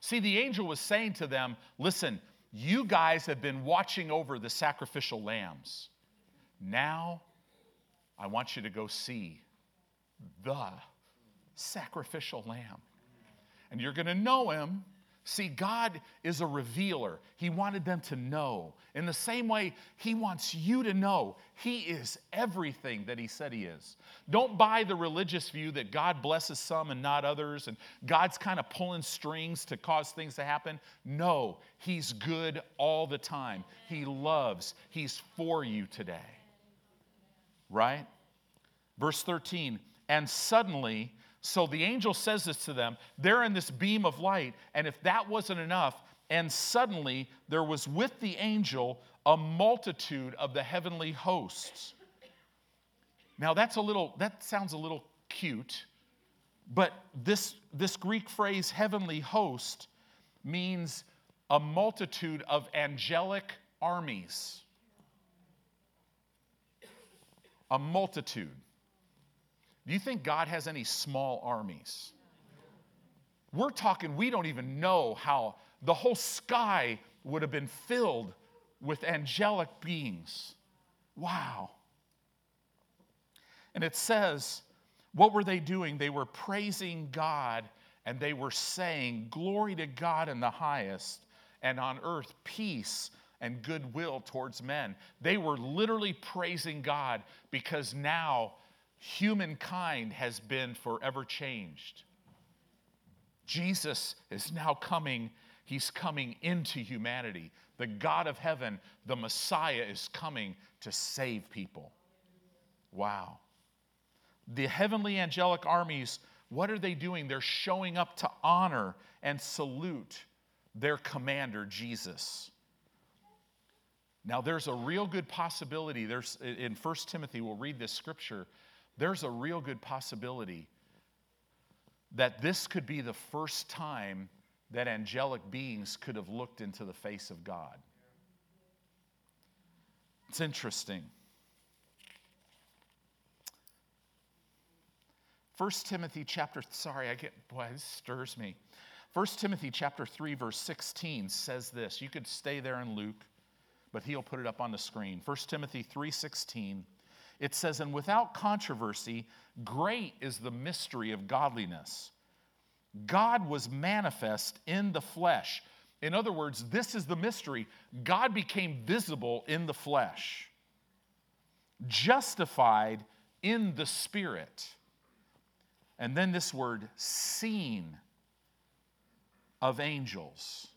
See, the angel was saying to them, listen, you guys have been watching over the sacrificial lambs. Now I want you to go see the sacrificial lamb. And you're going to know him. See, God is a revealer. He wanted them to know. In the same way, He wants you to know He is everything that He said He is. Don't buy the religious view that God blesses some and not others, and God's kind of pulling strings to cause things to happen. No, He's good all the time. He loves, He's for you today right? Verse 13, and suddenly, so the angel says this to them, they're in this beam of light, and if that wasn't enough, and suddenly there was with the angel a multitude of the heavenly hosts. Now that's a little, that sounds a little cute, but this, this Greek phrase, heavenly host, means a multitude of angelic armies a multitude. Do you think God has any small armies? We're talking, we don't even know how the whole sky would have been filled with angelic beings. Wow. And it says, what were they doing? They were praising God and they were saying, Glory to God in the highest, and on earth peace and goodwill towards men. They were literally praising God because now humankind has been forever changed. Jesus is now coming, he's coming into humanity. The God of heaven, the Messiah, is coming to save people. Wow. The heavenly angelic armies, what are they doing? They're showing up to honor and salute their commander, Jesus. Now, there's a real good possibility. There's, in 1 Timothy, we'll read this scripture. There's a real good possibility that this could be the first time that angelic beings could have looked into the face of God. It's interesting. 1 Timothy chapter, sorry, I get, boy, this stirs me. 1 Timothy chapter 3, verse 16 says this. You could stay there in Luke but he'll put it up on the screen. 1 Timothy 3:16. It says, "And without controversy, great is the mystery of godliness. God was manifest in the flesh." In other words, this is the mystery. God became visible in the flesh, justified in the spirit. And then this word, seen of angels.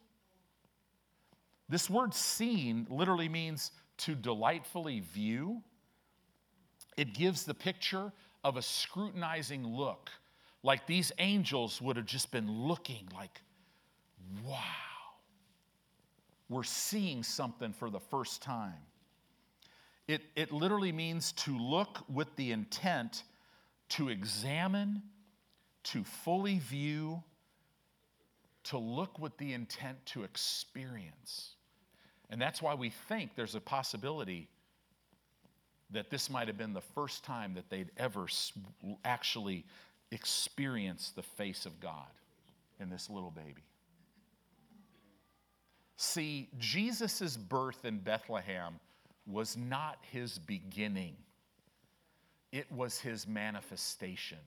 This word seen literally means to delightfully view. It gives the picture of a scrutinizing look, like these angels would have just been looking like, wow, we're seeing something for the first time. It, it literally means to look with the intent to examine, to fully view, to look with the intent to experience. And that's why we think there's a possibility that this might have been the first time that they'd ever actually experienced the face of God in this little baby. See, Jesus' birth in Bethlehem was not his beginning, it was his manifestation.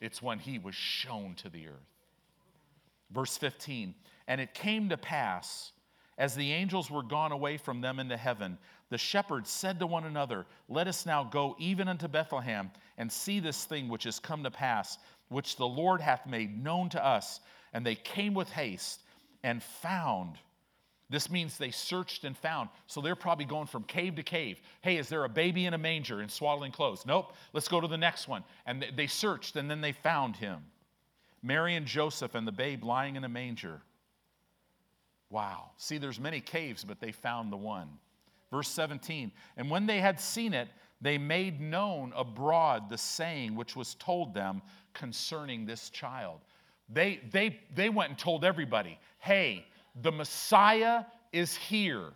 It's when he was shown to the earth. Verse 15, and it came to pass as the angels were gone away from them into heaven, the shepherds said to one another, Let us now go even unto Bethlehem and see this thing which is come to pass, which the Lord hath made known to us. And they came with haste and found. This means they searched and found. So they're probably going from cave to cave. Hey, is there a baby in a manger in swaddling clothes? Nope. Let's go to the next one. And they searched and then they found him. Mary and Joseph and the babe lying in a manger. Wow. See, there's many caves, but they found the one. Verse 17, and when they had seen it, they made known abroad the saying which was told them concerning this child. They, they, they went and told everybody, hey, the Messiah is here.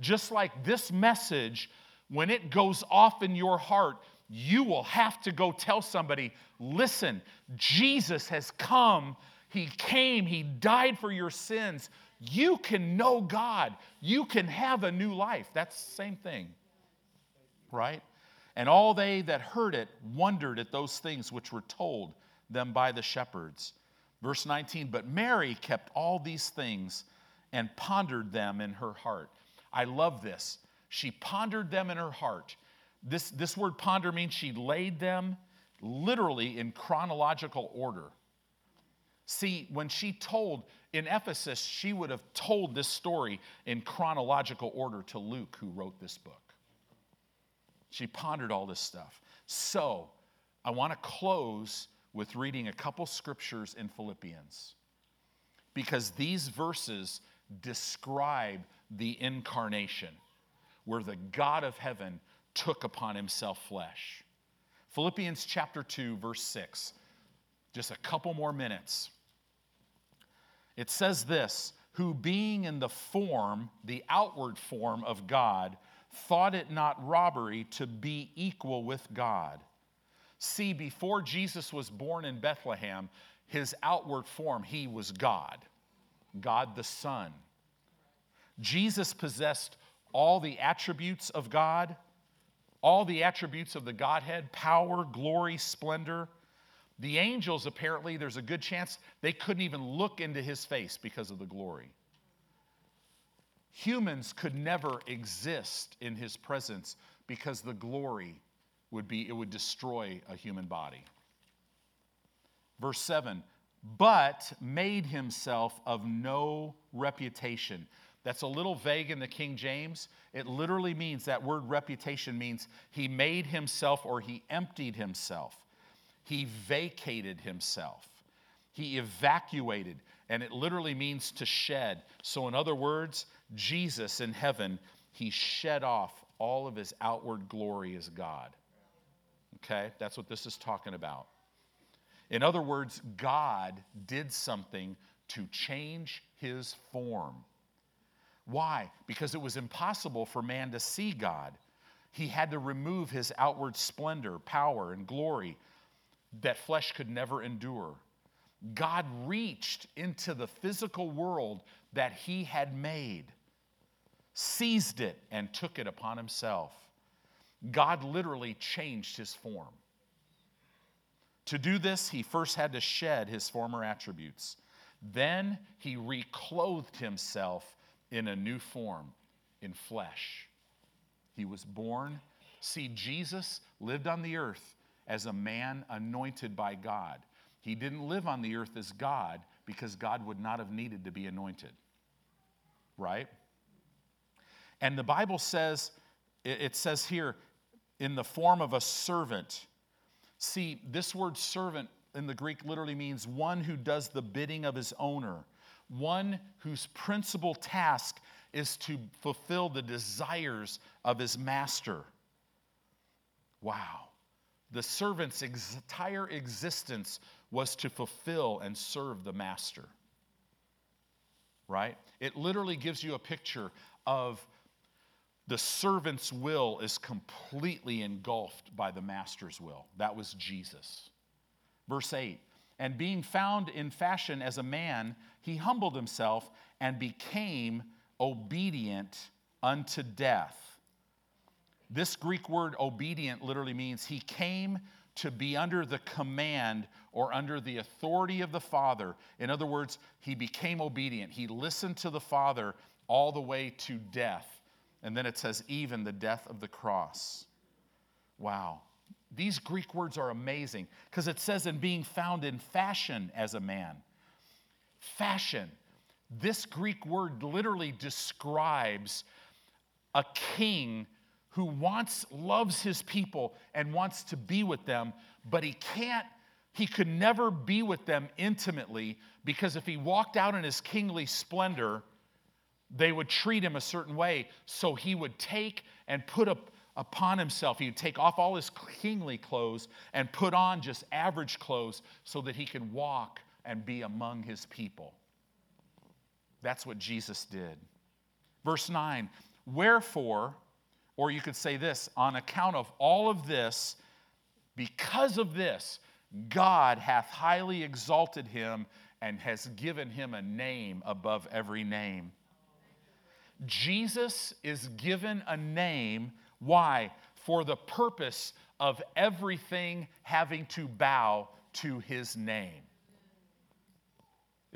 Just like this message, when it goes off in your heart, you will have to go tell somebody, listen, Jesus has come. He came, He died for your sins. You can know God, you can have a new life. That's the same thing, right? And all they that heard it wondered at those things which were told them by the shepherds. Verse 19, but Mary kept all these things and pondered them in her heart. I love this. She pondered them in her heart. This, this word ponder means she laid them literally in chronological order. See, when she told in Ephesus, she would have told this story in chronological order to Luke, who wrote this book. She pondered all this stuff. So, I want to close with reading a couple scriptures in Philippians because these verses describe the incarnation, where the God of heaven took upon himself flesh. Philippians chapter 2, verse 6. Just a couple more minutes. It says this Who being in the form, the outward form of God, thought it not robbery to be equal with God. See, before Jesus was born in Bethlehem, his outward form, he was God, God the Son. Jesus possessed all the attributes of God, all the attributes of the Godhead power, glory, splendor. The angels, apparently, there's a good chance they couldn't even look into his face because of the glory. Humans could never exist in his presence because the glory would be, it would destroy a human body. Verse 7 but made himself of no reputation. That's a little vague in the King James. It literally means that word reputation means he made himself or he emptied himself. He vacated himself. He evacuated, and it literally means to shed. So, in other words, Jesus in heaven, he shed off all of his outward glory as God. Okay? That's what this is talking about. In other words, God did something to change his form. Why? Because it was impossible for man to see God. He had to remove his outward splendor, power, and glory that flesh could never endure. God reached into the physical world that he had made, seized it, and took it upon himself. God literally changed his form. To do this, he first had to shed his former attributes. Then he reclothed himself in a new form, in flesh. He was born. See, Jesus lived on the earth as a man anointed by God. He didn't live on the earth as God because God would not have needed to be anointed. Right? And the Bible says, it says here, in the form of a servant. See, this word servant in the Greek literally means one who does the bidding of his owner one whose principal task is to fulfill the desires of his master. Wow. The servant's entire existence was to fulfill and serve the master. Right? It literally gives you a picture of the servant's will is completely engulfed by the master's will. That was Jesus. Verse 8 And being found in fashion as a man, he humbled himself and became obedient unto death. This Greek word obedient literally means he came to be under the command or under the authority of the Father. In other words, he became obedient. He listened to the Father all the way to death. And then it says, even the death of the cross. Wow. These Greek words are amazing because it says, in being found in fashion as a man fashion. This Greek word literally describes a king who wants, loves his people and wants to be with them, but he can't, he could never be with them intimately because if he walked out in his kingly splendor, they would treat him a certain way. So he would take and put a, upon himself. He'd take off all his kingly clothes and put on just average clothes so that he could walk and be among his people. That's what Jesus did. Verse 9, wherefore, or you could say this, on account of all of this, because of this, God hath highly exalted him and has given him a name above every name. Jesus is given a name. Why? For the purpose of everything having to bow to his name.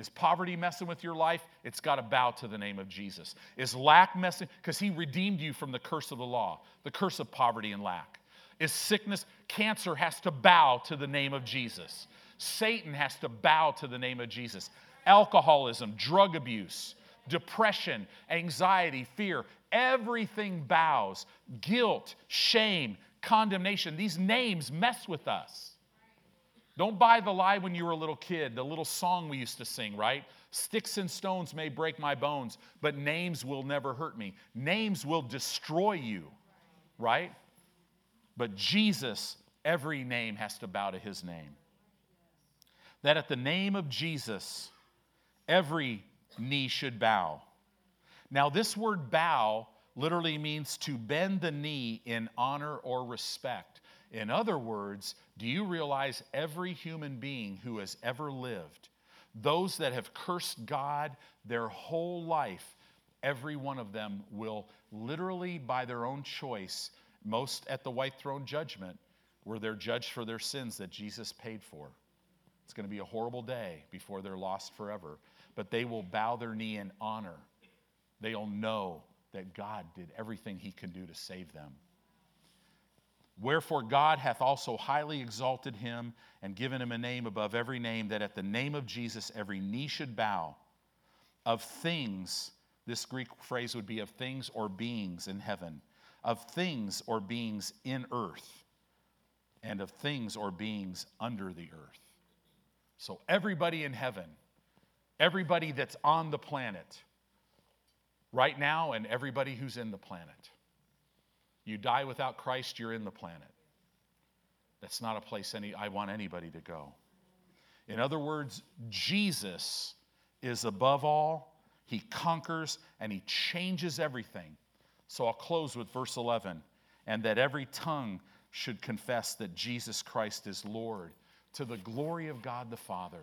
Is poverty messing with your life? It's got to bow to the name of Jesus. Is lack messing? Because he redeemed you from the curse of the law, the curse of poverty and lack. Is sickness? Cancer has to bow to the name of Jesus. Satan has to bow to the name of Jesus. Alcoholism, drug abuse, depression, anxiety, fear, everything bows. Guilt, shame, condemnation. These names mess with us. Don't buy the lie when you were a little kid, the little song we used to sing, right? Sticks and stones may break my bones, but names will never hurt me. Names will destroy you, right? But Jesus, every name has to bow to his name. That at the name of Jesus, every knee should bow. Now, this word bow literally means to bend the knee in honor or respect. In other words, do you realize every human being who has ever lived, those that have cursed God their whole life, every one of them will literally, by their own choice, most at the white throne judgment, where they're judged for their sins that Jesus paid for. It's going to be a horrible day before they're lost forever. But they will bow their knee in honor. They'll know that God did everything he can do to save them. Wherefore God hath also highly exalted him and given him a name above every name, that at the name of Jesus every knee should bow. Of things, this Greek phrase would be of things or beings in heaven, of things or beings in earth, and of things or beings under the earth. So everybody in heaven, everybody that's on the planet right now, and everybody who's in the planet you die without Christ, you're in the planet. That's not a place any, I want anybody to go. In other words, Jesus is above all, he conquers, and he changes everything. So I'll close with verse 11 and that every tongue should confess that Jesus Christ is Lord to the glory of God the Father.